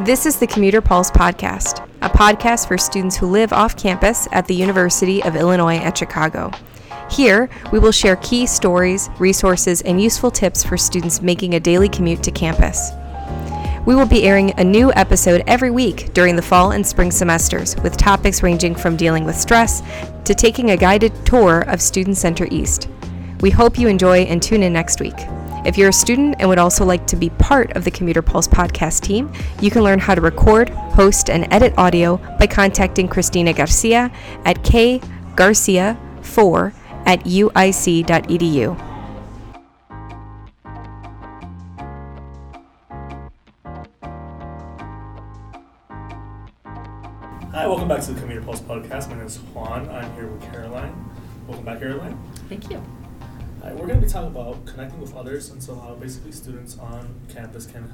This is the Commuter Pulse Podcast, a podcast for students who live off campus at the University of Illinois at Chicago. Here, we will share key stories, resources, and useful tips for students making a daily commute to campus. We will be airing a new episode every week during the fall and spring semesters, with topics ranging from dealing with stress to taking a guided tour of Student Center East. We hope you enjoy and tune in next week. If you're a student and would also like to be part of the Commuter Pulse podcast team, you can learn how to record, host, and edit audio by contacting Christina Garcia at kgarcia4 at uic.edu. Hi, welcome back to the Commuter Pulse podcast. My name is Juan. I'm here with Caroline. Welcome back, Caroline. Thank you. We're going to be talking about connecting with others and so how basically students on campus can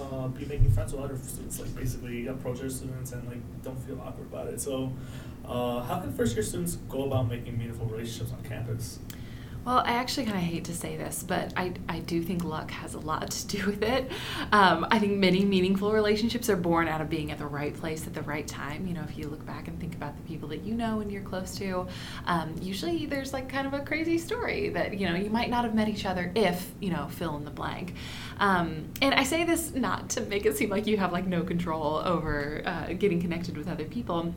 uh, be making friends with other students, like basically approach their students and like don't feel awkward about it. So, uh, how can first year students go about making meaningful relationships on campus? Well, I actually kind of hate to say this, but I, I do think luck has a lot to do with it. Um, I think many meaningful relationships are born out of being at the right place at the right time. You know, if you look back and think about the people that you know and you're close to, um, usually there's like kind of a crazy story that, you know, you might not have met each other if, you know, fill in the blank. Um, and I say this not to make it seem like you have like no control over uh, getting connected with other people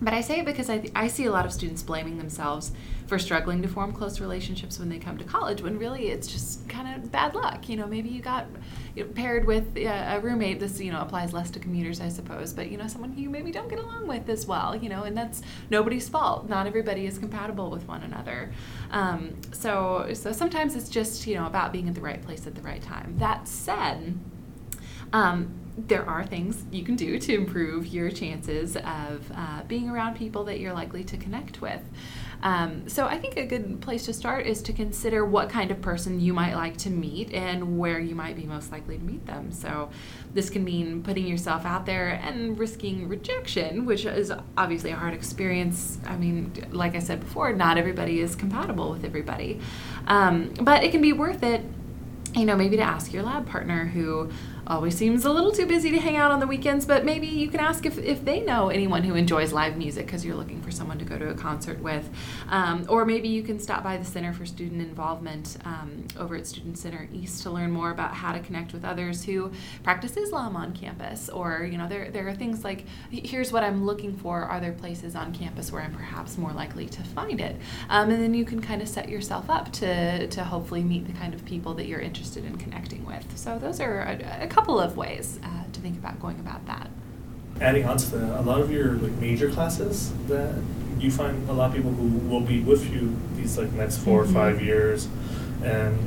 but I say it because I, th- I see a lot of students blaming themselves for struggling to form close relationships when they come to college, when really it's just kind of bad luck. You know, maybe you got you know, paired with uh, a roommate. This, you know, applies less to commuters, I suppose, but, you know, someone who you maybe don't get along with as well, you know, and that's nobody's fault. Not everybody is compatible with one another. Um, so, so sometimes it's just, you know, about being at the right place at the right time. That said, um, there are things you can do to improve your chances of uh, being around people that you're likely to connect with. Um, so I think a good place to start is to consider what kind of person you might like to meet and where you might be most likely to meet them. So this can mean putting yourself out there and risking rejection, which is obviously a hard experience. I mean, like I said before, not everybody is compatible with everybody, um, but it can be worth it. You know, maybe to ask your lab partner who always seems a little too busy to hang out on the weekends, but maybe you can ask if, if they know anyone who enjoys live music because you're looking for someone to go to a concert with. Um, or maybe you can stop by the Center for Student Involvement um, over at Student Center East to learn more about how to connect with others who practice Islam on campus. Or, you know, there, there are things like here's what I'm looking for. Are there places on campus where I'm perhaps more likely to find it? Um, and then you can kind of set yourself up to, to hopefully meet the kind of people that you're interested in connecting with. So, those are a, a couple of ways uh, to think about going about that. Adding on to that, a lot of your like major classes that you find a lot of people who will be with you these like next 4 mm-hmm. or five years, and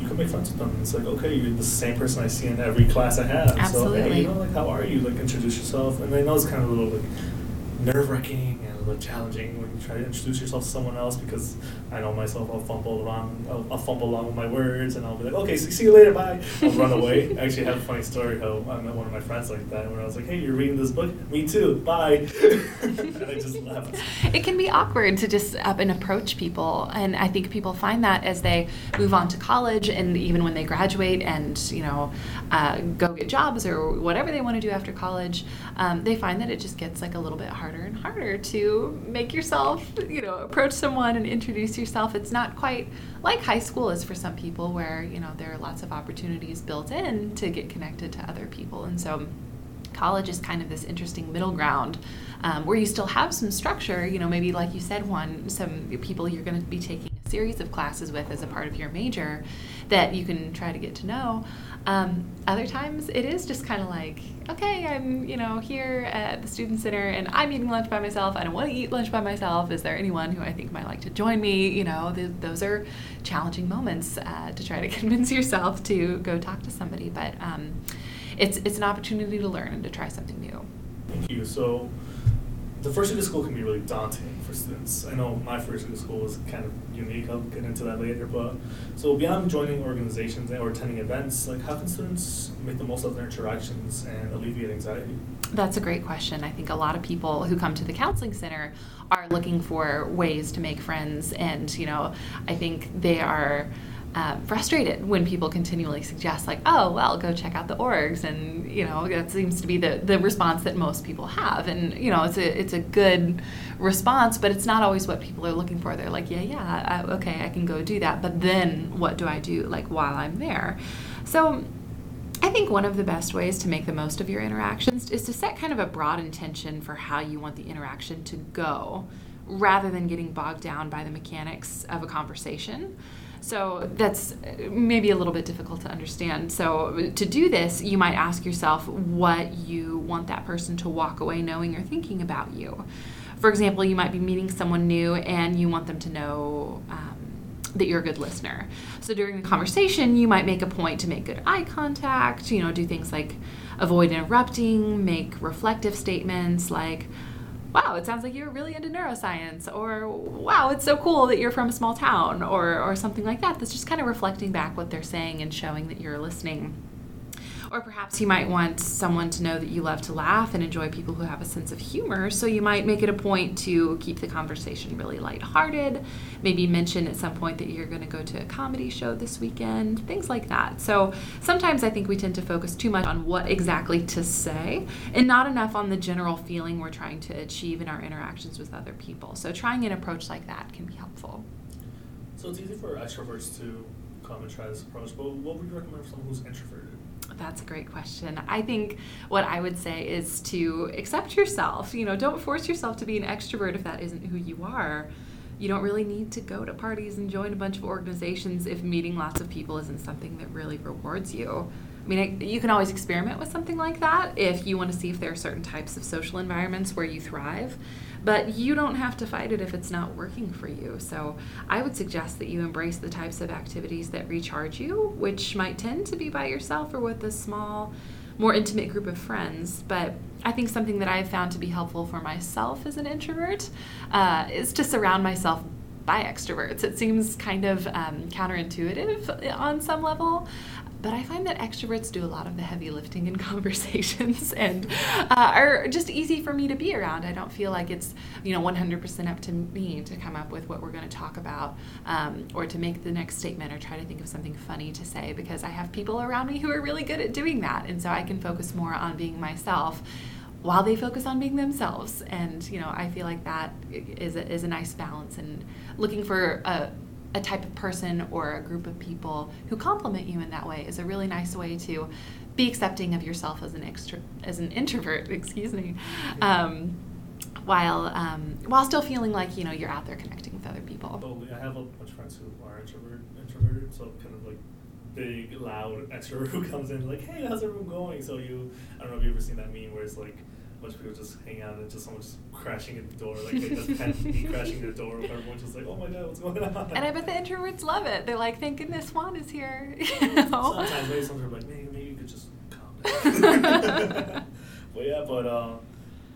you can make friends with them. It's like okay, you're the same person I see in every class I have. Absolutely. So hey, you know, like how are you? Like introduce yourself, and I know it's kind of a little like nerve wracking little challenging when you try to introduce yourself to someone else because I know myself, I'll fumble wrong, I'll, I'll fumble along with my words, and I'll be like, okay, so see you later, bye. I'll run away. I actually have a funny story how I met one of my friends like that, where I was like, hey, you're reading this book? Me too, bye. and I just left. It can be awkward to just up and approach people, and I think people find that as they move on to college, and even when they graduate and you know uh, go get jobs or whatever they want to do after college, um, they find that it just gets like a little bit harder and harder to make yourself, you know, approach someone and introduce yourself. It's not quite like high school is for some people, where, you know, there are lots of opportunities built in to get connected to other people. And so, college is kind of this interesting middle ground um, where you still have some structure you know maybe like you said one some people you're going to be taking series of classes with as a part of your major that you can try to get to know. Um, other times it is just kind of like okay i'm you know here at the student center and i'm eating lunch by myself. I don't want to eat lunch by myself. Is there anyone who i think might like to join me? You know th- those are challenging moments uh, to try to convince yourself to go talk to somebody. But um, it's it's an opportunity to learn and to try something new. Thank you. So the first week of school can be really daunting for students. I know my first week of school was kind of unique. I'll get into that later. But so beyond joining organizations or attending events, like how can students make the most of their interactions and alleviate anxiety? That's a great question. I think a lot of people who come to the counseling center are looking for ways to make friends, and you know, I think they are um, frustrated when people continually suggest like oh well go check out the orgs and you know that seems to be the, the response that most people have. And you know it's a it's a good response but it's not always what people are looking for. They're like yeah yeah I, okay I can go do that but then what do I do like while I'm there? So I think one of the best ways to make the most of your interactions is to set kind of a broad intention for how you want the interaction to go rather than getting bogged down by the mechanics of a conversation. So that's maybe a little bit difficult to understand. So to do this, you might ask yourself what you want that person to walk away knowing or thinking about you. For example, you might be meeting someone new and you want them to know um, that you're a good listener. So during the conversation, you might make a point to make good eye contact, you know, do things like avoid interrupting, make reflective statements like, wow, it sounds like you're really into neuroscience, or wow, it's so cool that you're from a small town, or, or something like that. That's just kind of reflecting back what they're saying and showing that you're listening. Or perhaps you might want someone to know that you love to laugh and enjoy people who have a sense of humor. So you might make it a point to keep the conversation really lighthearted. Maybe mention at some point that you're going to go to a comedy show this weekend, things like that. So sometimes I think we tend to focus too much on what exactly to say and not enough on the general feeling we're trying to achieve in our interactions with other people. So trying an approach like that can be helpful. So it's easy for extroverts to come and try this approach, but what would you recommend for someone who's introverted? That's a great question. I think what I would say is to accept yourself. You know, don't force yourself to be an extrovert if that isn't who you are. You don't really need to go to parties and join a bunch of organizations if meeting lots of people isn't something that really rewards you. I mean, you can always experiment with something like that if you want to see if there are certain types of social environments where you thrive. But you don't have to fight it if it's not working for you. So I would suggest that you embrace the types of activities that recharge you, which might tend to be by yourself or with a small, more intimate group of friends. But I think something that I've found to be helpful for myself as an introvert uh, is to surround myself by extroverts. It seems kind of um, counterintuitive on some level, but I find that extroverts do a lot of the heavy lifting in conversations and uh, are just easy for me to be around. I don't feel like it's you know 100% up to me to come up with what we're going to talk about um, or to make the next statement or try to think of something funny to say because I have people around me who are really good at doing that, and so I can focus more on being myself while they focus on being themselves. And you know, I feel like that is a, is a nice balance and looking for a a type of person or a group of people who compliment you in that way is a really nice way to be accepting of yourself as an extra as an introvert excuse me um, while um, while still feeling like you know you're out there connecting with other people. I have a bunch of friends who are introvert introverted so kind of like big loud extrovert who comes in like hey how's everyone going? So you i don't know if you've ever seen that meme where it's like bunch of people just hanging out and just someone just crashing at the door, like me crashing the door, everyone's just like, oh my god, what's going on? And I bet the introverts love it. They're like, thank goodness Juan is here. You know? Sometimes maybe some are like, maybe, maybe you could just calm down. but yeah, but uh,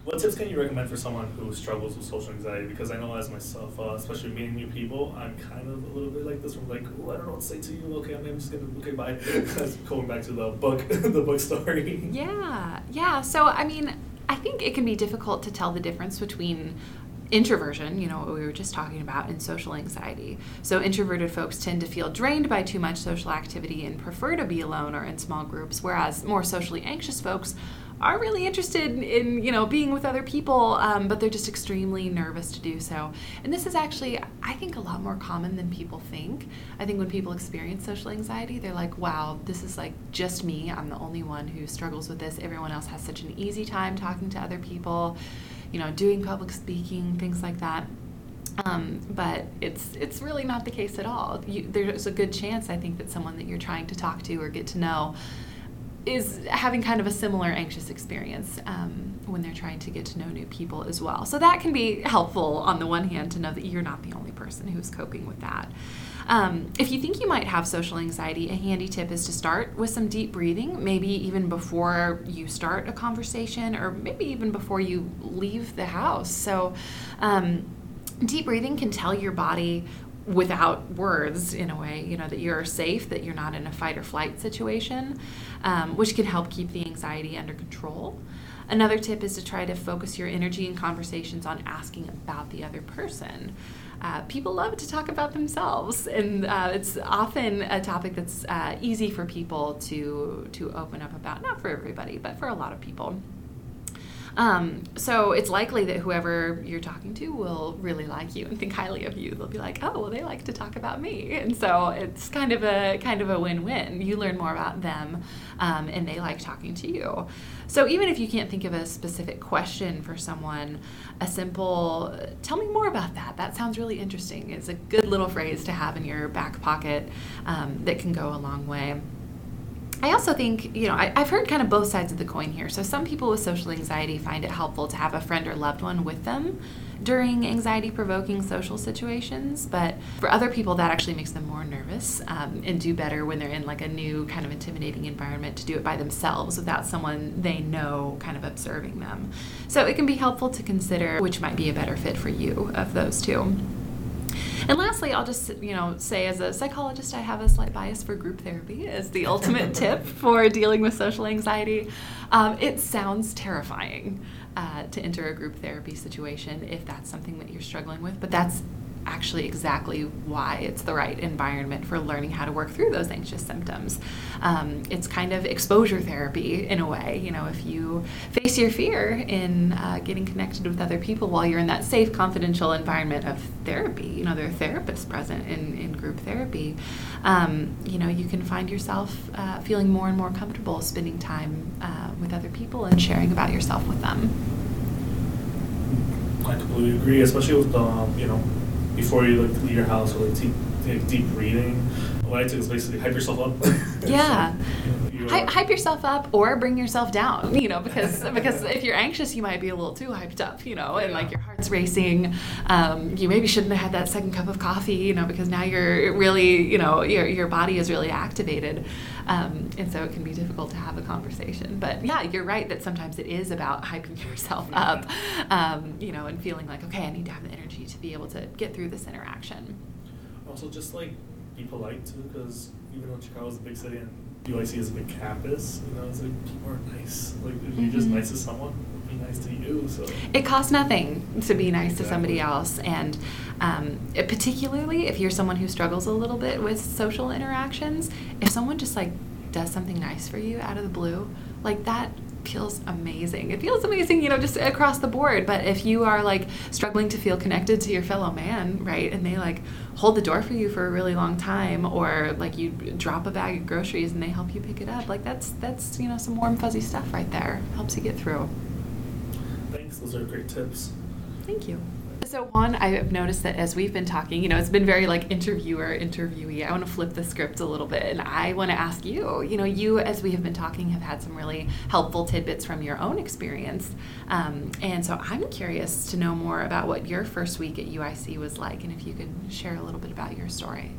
what tips can you recommend for someone who struggles with social anxiety? Because I know as myself, uh, especially meeting new people, I'm kind of a little bit like this. I'm like, oh, I don't know what to say to you. Okay, I'm just gonna okay, bye. Going back to the book, the book story. Yeah, yeah. So I mean, I think it can be difficult to tell the difference between introversion, you know, what we were just talking about, and social anxiety. So, introverted folks tend to feel drained by too much social activity and prefer to be alone or in small groups, whereas more socially anxious folks are really interested in you know being with other people um, but they're just extremely nervous to do so. And this is actually i think a lot more common than people think. I think when people experience social anxiety they're like wow this is like just me. I'm the only one who struggles with this. Everyone else has such an easy time talking to other people you know doing public speaking things like that. Um, but it's it's really not the case at all. You, there's a good chance I think that someone that you're trying to talk to or get to know is having kind of a similar anxious experience um, when they're trying to get to know new people as well. So that can be helpful on the one hand to know that you're not the only person who's coping with that. Um, if you think you might have social anxiety, a handy tip is to start with some deep breathing, maybe even before you start a conversation or maybe even before you leave the house. So, um, deep breathing can tell your body without words in a way you know that you're safe that you're not in a fight or flight situation um, which can help keep the anxiety under control Another tip is to try to focus your energy in conversations on asking about the other person. Uh, people love to talk about themselves, and uh, it's often a topic that's uh, easy for people to to open up about. Not for everybody, but for a lot of people. Um, so it's likely that whoever you're talking to will really like you and think highly of you. They'll be like, "Oh, well, they like to talk about me," and so it's kind of a kind of a win-win. You learn more about them, um, and they like talking to you. So even if you can't think of a specific question for someone, a simple "Tell me more about that." That sounds really interesting. Is a good little phrase to have in your back pocket um, that can go a long way. I also think, you know, I, have heard kind of both sides of the coin here. So some people with social anxiety find it helpful to have a friend or loved one with them during anxiety provoking social situations. But for other people, that actually makes them more nervous um, and do better when they're in like a new kind of intimidating environment to do it by themselves without someone they know kind of observing them. So it can be helpful to consider which might be a better fit for you of those two. And lastly, I'll just you know say as a psychologist, I have a slight bias for group therapy as the ultimate tip for dealing with social anxiety. Um, it sounds terrifying uh, to enter a group therapy situation if that's something that you're struggling with, but that's actually exactly why it's the right environment for learning how to work through those anxious symptoms. Um, it's kind of exposure therapy in a way. You know, if you face your fear in uh, getting connected with other people while you're in that safe, confidential environment of therapy, you know, there are therapists present in, in group therapy. Um, you know, you can find yourself uh, feeling more and more comfortable spending time uh, with other people and sharing about yourself with them. I completely agree, especially with um, you know before you like leave your house or like deep, like, deep reading. What I do is basically hype yourself up. Yeah. Hype, hype, yourself up or bring yourself down, you know, because because if you're anxious, you might be a little too hyped up, you know, and like your heart's racing. Um, you maybe shouldn't have had that second cup of coffee, you know, because now you're really, you know, your, your body is really activated. Um, and so it can be difficult to have a conversation. But yeah, you're right that sometimes it is about hyping yourself up, um, you know, and feeling like, okay, I need to have the energy to be able to get through this interaction. Also, just like be polite too, because even though Chicago is a big city and UIC is a big campus, you know, it's like people are nice. Like if you're just mm-hmm. nice to someone, be nice to you. So it costs nothing to be nice exactly. to somebody else, and um, it, particularly if you're someone who struggles a little bit with social interactions, if someone just like does something nice for you out of the blue, like that feels amazing. It feels amazing, you know, just across the board. But if you are like struggling to feel connected to your fellow man, right, and they like hold the door for you for a really long time, or like you drop a bag of groceries and they help you pick it up, like that's that's you know some warm fuzzy stuff right there. Helps you get through. Thanks. Those are great tips. Thank you. So Juan, I have noticed that as we've been talking, you know, it's been very like interviewer interviewee. I want to flip the script a little bit, and I want to ask you. You know, you as we have been talking have had some really helpful tidbits from your own experience, um, and so I'm curious to know more about what your first week at UIC was like, and if you could share a little bit about your story.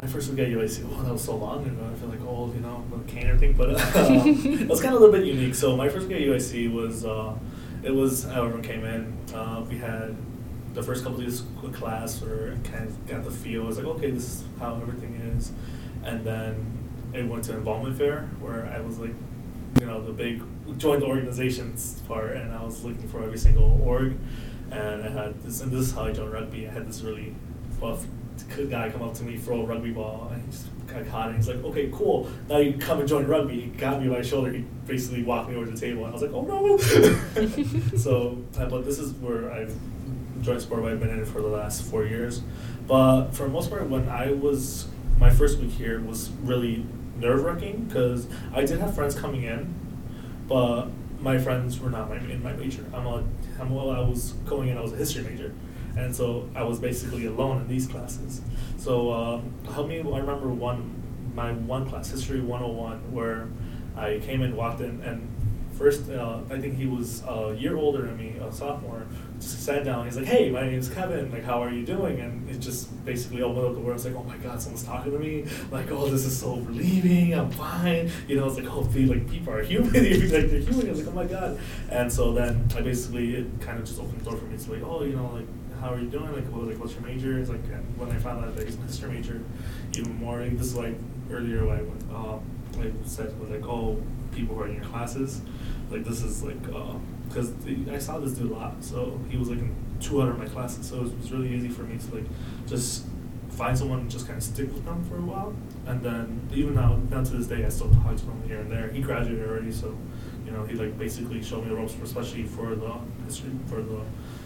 My first week at UIC, oh, that was so long ago. I feel like old, you know, a cane or thing, but uh, it was kind of a little bit unique. So my first week at UIC was. Uh, it was everyone came in. Uh, we had the first couple of days of class or kind of got the feel. I was like, okay, this is how everything is. And then it went to involvement fair where I was like, you know, the big join the organizations part, and I was looking for every single org. And I had this, and this is how I joined rugby. I had this really buff guy come up to me, throw a rugby ball, and he just kind of caught it. He's like, okay, cool. Now you come and join rugby. He got me by the shoulder. He basically walked me over to the table, and I was like, oh no. so, I but this is where I've joint sport I've been in for the last four years. But for the most part, when I was my first week here was really nerve wracking because I did have friends coming in, but my friends were not my, in my major. I'm a, I'm, well, I was going in, I was a history major. And so I was basically alone in these classes. So uh, help me, I remember one, my one class, History 101, where I came in, walked in, and first, uh, I think he was a year older than me, a sophomore, just sat down. He's like, "Hey, my name's Kevin. Like, how are you doing?" And it just basically opened up the world. It's like, "Oh my God, someone's talking to me. Like, oh, this is so relieving. I'm fine." You know, it's like, hopefully, like people are human. like they're human. I was like, "Oh my God." And so then I basically it kind of just opened the door for me. It's like, "Oh, you know, like." How are you doing? Like, what, like, what's your major? It's like, when I found out that he's my history major, even more. Like, this is like earlier, I uh, like said was like, oh, people who are in your classes like this is like uh, because I saw this dude a lot, so he was like in two out of my classes, so it was, it was really easy for me to like just find someone and just kind of stick with them for a while, and then even now, now to this day, I still talk to him here and there. He graduated already, so you know he like basically showed me the ropes, especially for the history for the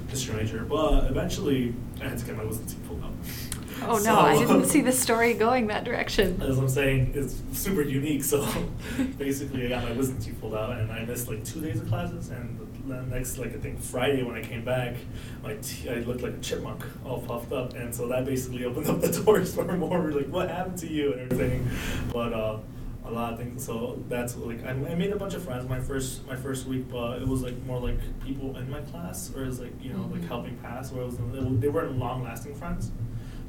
history major. But eventually, I had to get my wisdom teeth pulled out. Oh no, I didn't see the story going that direction. As I'm saying, it's super unique. So basically, I got my wisdom teeth pulled out, and I missed like two days of classes. And the next, like I think Friday when I came back, my te- I looked like a chipmunk, all puffed up, and so that basically opened up the doors for more like what happened to you and everything. But uh, a lot of things. So that's like I, I made a bunch of friends my first my first week, but it was like more like people in my class, or it was like you know like Mhm. helping pass, where it was they weren't long lasting friends.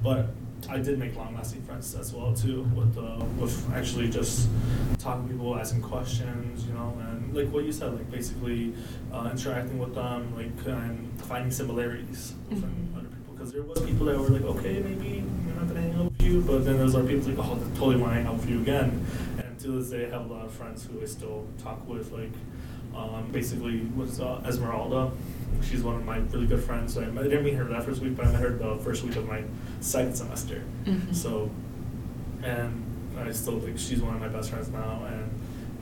But I did make long-lasting friends as well too, with uh, with actually just talking to people, asking questions, you know, and like what you said, like basically uh, interacting with them, like and finding similarities with Mhm. other people. Because there was people that were like, okay, maybe we're not gonna hang out with you, but then there's other people like, oh, I totally want to hang out with you again. And to this day, I have a lot of friends who I still talk with, like um, basically with uh, Esmeralda. She's one of my really good friends. I, met, I didn't meet her that first week, but I met her the first week of my second semester. Mhm. So, and I still think she's one of my best friends now. And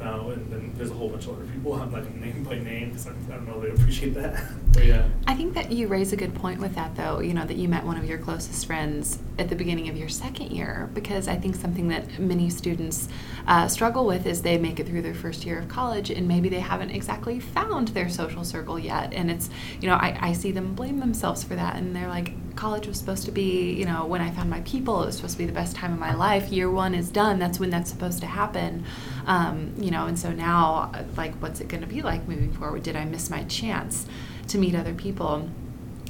now, and then there's a whole bunch of other people. I'm not gonna name by name because I, I don't know they appreciate that. but yeah. I think that you raise a good point with that, though, you know, that you met one of your closest friends at the beginning of your second year, because I think something that many students uh, struggle with is they make it through their first year of college and maybe they haven't exactly found their social circle yet. And it's, you know, I, I see them blame themselves for that. And they're like, college was supposed to be, you know, when I found my people, it was supposed to be the best time of my life. Year one is done. That's when that's supposed to happen. Um, you know, and so now, like, what's it going to be like moving forward? Did I miss my chance to meet other people?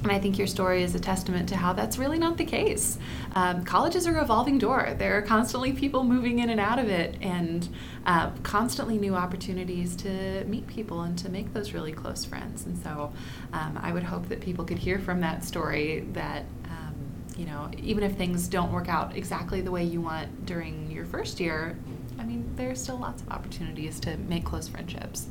And I think your story is a testament to how that's really not the case. Um, college is a revolving door. There are constantly people moving in and out of it, and uh, constantly new opportunities to meet people and to make those really close friends. And so um, I would hope that people could hear from that story that, um, you know, even if things don't work out exactly the way you want during your first year, I mean, there are still lots of opportunities to make close friendships.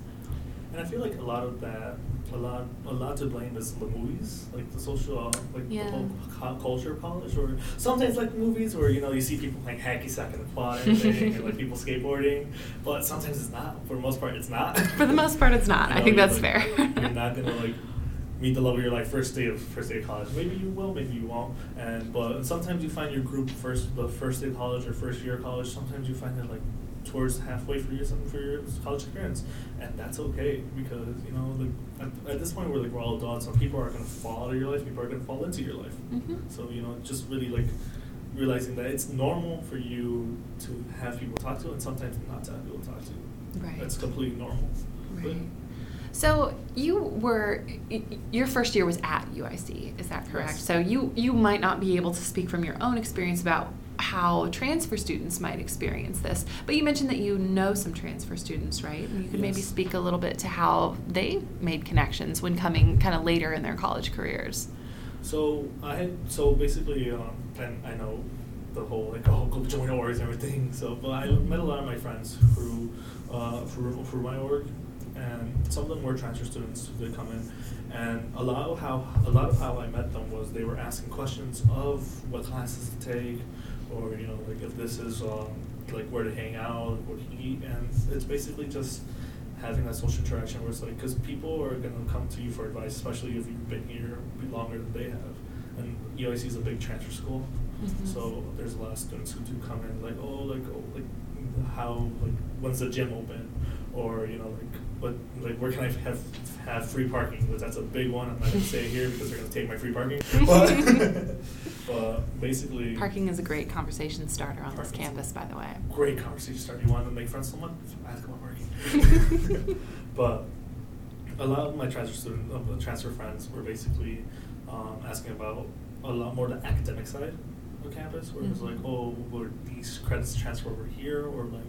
I feel like a lot of that, a lot, a lot to blame is the movies, like the social, like Yeah. the whole culture polish, or sometimes like movies where you know you see people playing hacky sack in the quad and everything, and like people skateboarding, but sometimes it's not. For the most part, it's not. For the most part, it's not. You I think that's like, fair. you're not gonna like meet the love of your life first day of first day of college. Maybe you will, maybe you won't. And but sometimes you find your group first the first day of college or first year of college. Sometimes you find that like towards halfway for your for your college experience, and that's okay because you know like at, at this point we're like we're all adults. Some people are gonna fall out of your life. People are gonna fall into your life. Mhm. So you know just really like realizing that it's normal for you to have people talk to and sometimes not to have people talk to. Right. That's completely normal. But- Right. So you were your first year was at UIC, is that correct? Yes. So you you might not be able to speak from your own experience about how transfer students might experience this, but you mentioned that you know some transfer students, right? And you could maybe speak a little bit to how they made connections when coming kind of later in their college careers. So I had so basically, um, and I know the whole like oh go join orgs and everything. So, but I met a lot of my friends through uh, through through my org, and some of them were transfer students. Who they come in, and a lot of how a lot of how I met them was they were asking questions of what classes to take, or you know like if this is um, like where to hang out, what to eat, and it's basically just having that social interaction where it's like because people are going to come to you for advice especially if you've been here longer than they have and UIC is a big transfer school Mhm. so there's a lot of students who do come in like oh like oh like how like when's the gym open or you know like what like where can I have have free parking because that's a big one I'm not going to say it here because they're going to take my free parking but, but basically Parking is a great conversation starter on this campus, by the way. great conversation starter. You want to make friends with someone? Ask about parking. but a lot of my transfer student, uh, transfer friends were basically um, asking about a lot more the academic side of campus, where it's like, Mhm. oh, would these credits transfer over here, or like,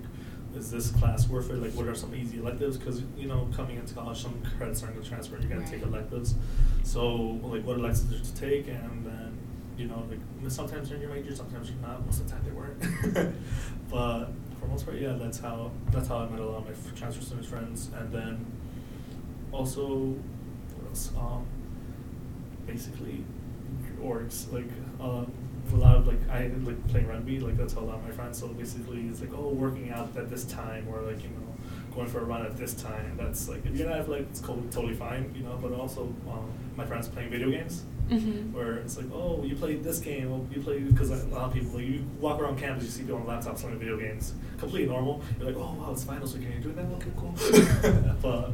is this class worth it? Like, what are some easy electives? Because you know, coming into college, some credits aren't going to transfer. You're going to take electives. So, like, what electives are to take, and then you know, like sometimes they're in your major, sometimes you're not. Most of the time they weren't. but for most part, yeah, that's how that's how I met a lot of my transfer student friends. And then also, what else? Um, basically, orgs like uh, a lot of like I like playing rugby. Like that's how a lot of my friends. So basically, it's like oh, working out at this time, or like you know, going for a run at this time. That's like if you're not like it's totally fine, you know. But also, um, my friends playing video games. Mm-hmm. Where it's like, oh, you played this game, well, you play because a lot of people, like, you walk around campus, you see people on laptops playing video games, completely normal. You're like, oh wow, it's finals weekend, you're doing that, okay, cool. but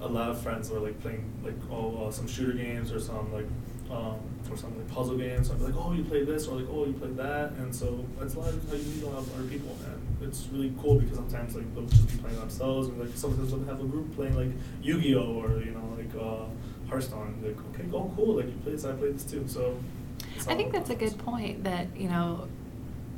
a lot of friends are like playing like oh uh, some shooter games or some like um, or some like puzzle games. I'd be like, oh, you played this, or like, oh, you played that, and so that's a lot of like you meet a lot of other people, and it's really cool because sometimes like they'll just be playing themselves, and like sometimes they'll have a group playing like Yu-Gi-Oh or you know like uh, Hearthstone. Like, okay, oh, cool, like you played this, I played this too. So I think that's a good point that, you know,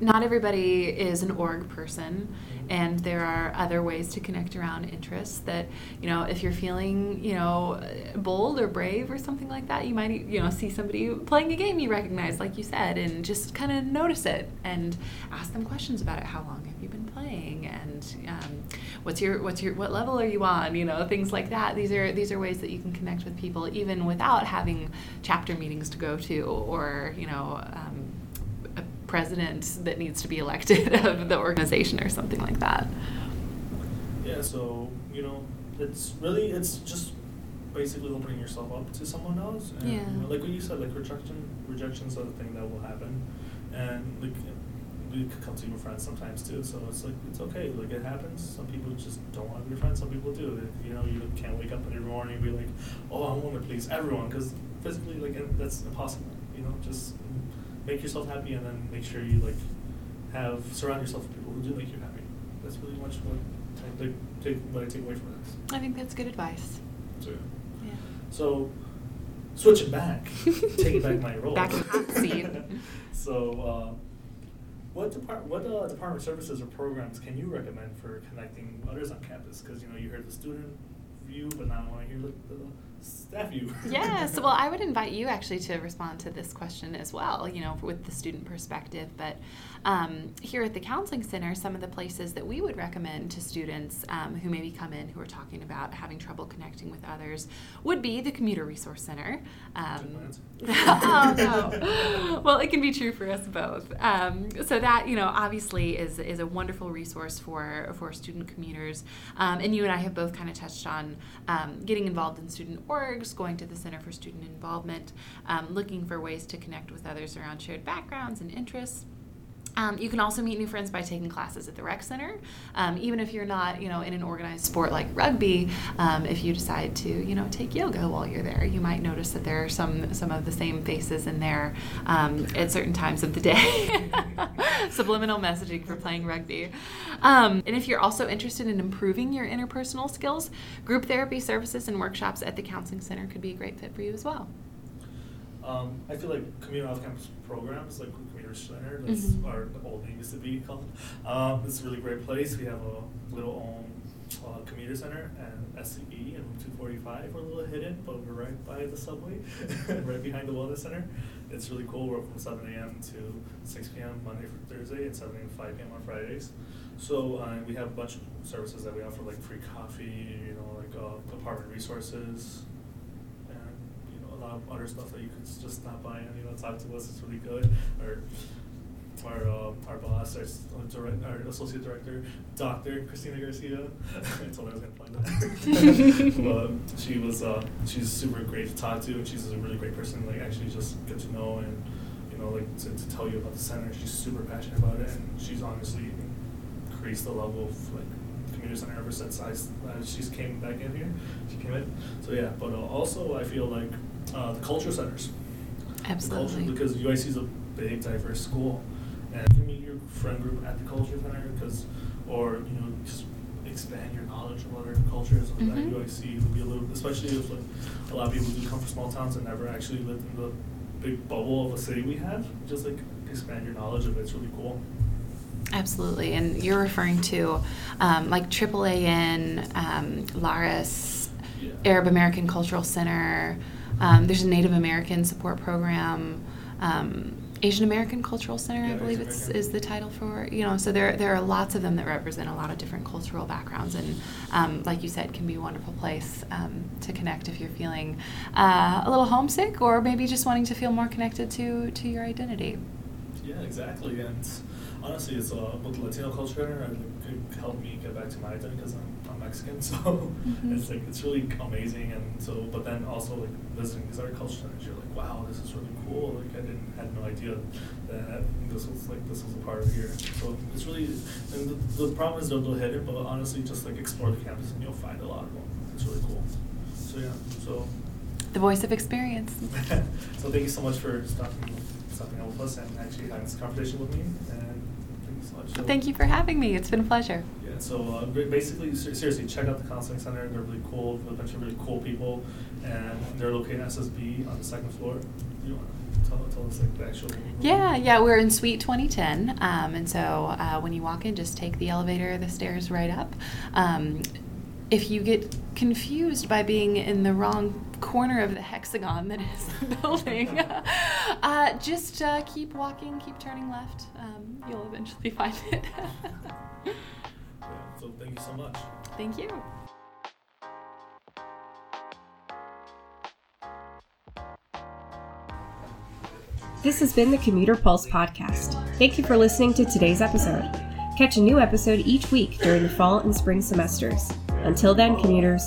not everybody is an org person and there are other ways to connect around interests that you know if you're feeling you know bold or brave or something like that you might you know see somebody playing a game you recognize like you said and just kind of notice it and ask them questions about it. How long have you been playing? And um, what's your what's your what level are you on? You know things like that. These are these are ways that you can connect with people even without having chapter meetings to go to or you know um, president that needs to be elected of the organization or something like that. Yeah, so you know, it's really it's just basically opening yourself up to someone else, and Yeah. you know, like what you said, like rejection, rejection's the thing that will happen, and like we could come to your friends sometimes too. So it's like it's okay, like it happens. Some people just don't want to be friends. Some people do. You know, you can't wake up every morning and be like, oh, I want to please everyone, because physically, like that's impossible. You know, just make yourself happy, and then make sure you like have surround yourself with people who do make you happy. That's really much what I take, take what I take away from this. I think that's good advice. So, Yeah. so switching back, taking back my role. Back in hot seat. so, uh, what depart what uh, department services or programs can you recommend for connecting others on campus? Because you know you heard the student view, but now I want to hear the, the staff view. Yes, well, I would invite you actually to respond to this question as well, you know, with the student perspective. But um, here at the Counseling Center, some of the places that we would recommend to students um, who maybe come in who are talking about having trouble connecting with others would be the Commuter Resource Center. Um, oh, no. Well, it can be true for us both. Um, so that, you know, obviously is, is a wonderful resource for, for student commuters. Um, and you and I have both kind of touched on um, getting involved in student orgs, going to the Center for Student Involvement, um, looking for ways to connect with others around shared backgrounds and interests. Um, you can also meet new friends by taking classes at the rec center. Um, even if you're not, you know, in an organized sport like rugby, um, if you decide to, you know, take yoga while you're there, you might notice that there are some some of the same faces in there um, at certain times of the day. Subliminal messaging for playing rugby. Um, and if you're also interested in improving your interpersonal skills, group therapy services and workshops at the counseling center could be a great fit for you as well. Um, I feel like community off-campus programs, like Center, that's Mhm. our old name used to be called. Um, it's a really great place. We have a little own uh, commuter center and SCE and 245. We're a little hidden, but we're right by the subway, right behind the wellness center. It's really cool. We're open from 7 a.m. to 6 p.m. Monday through Thursday, and 7 a.m. to 5 p.m. on Fridays. So uh, we have a bunch of services that we offer, like free coffee, you know, like uh, apartment resources, and you know a lot of other stuff that you could just stop by and you know talk to us. It's really good. Our our uh, our boss, our, direct, our associate director, Doctor Christina Garcia. I told her I was gonna find that. but she was uh, she's super great to talk to, and she's a really great person. Like actually just get to know and you know like to, to tell you about the center. She's super passionate about it, and she's honestly increased the level of like community center ever since I uh, she's came back in here. She came in, so yeah. But uh, also I feel like uh, the culture centers. The culture- Absolutely. because UIC is a big, diverse school, and you can meet your friend group at the culture center, because, or you know, just expand your knowledge of other cultures. Like Mhm. At UIC, would be a little, especially if like a lot of people do come from small towns and never actually lived in the big bubble of a city we have. Just like expand your knowledge of it. It's really cool. Absolutely, and you're referring to um, like AAAN, um, Laris, Yeah. Arab American Cultural Center. Um, there's a Native American support program. Um, Asian American Cultural Center, Yeah, I believe it's is the title for you know. So there there are lots of them that represent a lot of different cultural backgrounds, and um, like you said, can be a wonderful place um, to connect if you're feeling uh, a little homesick or maybe just wanting to feel more connected to to your identity. Yeah, exactly. And honestly, it's uh, with Latino culture, uh, it could help me get back to my identity because I'm, I'm Mexican. So Mhm. it's like it's really amazing. And so, but then also like visiting these other culture centers, you're like, wow, this is really cool. Like I didn't had no idea that this was like this was a part of here. So it's really and the, the problem is they're little hidden, but honestly, just like explore the campus and you'll find a lot of them. It's really cool. So yeah, so. The voice of experience. so thank you so much for stopping, stopping out with us and actually having this conversation with me. And thank you so much. So, Thank you for having me. It's been a pleasure. Yeah. So uh, basically, ser- seriously, check out the counseling center. They're really cool. A bunch of really cool people, and they're located at SSB on the second floor. You want to tell, tell us like the actual? Yeah, yeah, we're in Suite 2010, um, and so uh, when you walk in, just take the elevator, the stairs right up. Um, if you get confused by being in the wrong corner of the hexagon that is the building, uh, just uh, keep walking, keep turning left. Um, you'll eventually find it. Yeah. So thank you so much. Thank you. This has been the Commuter Pulse podcast. Thank you for listening to today's episode. Catch a new episode each week during the fall and spring semesters. Until then, commuters,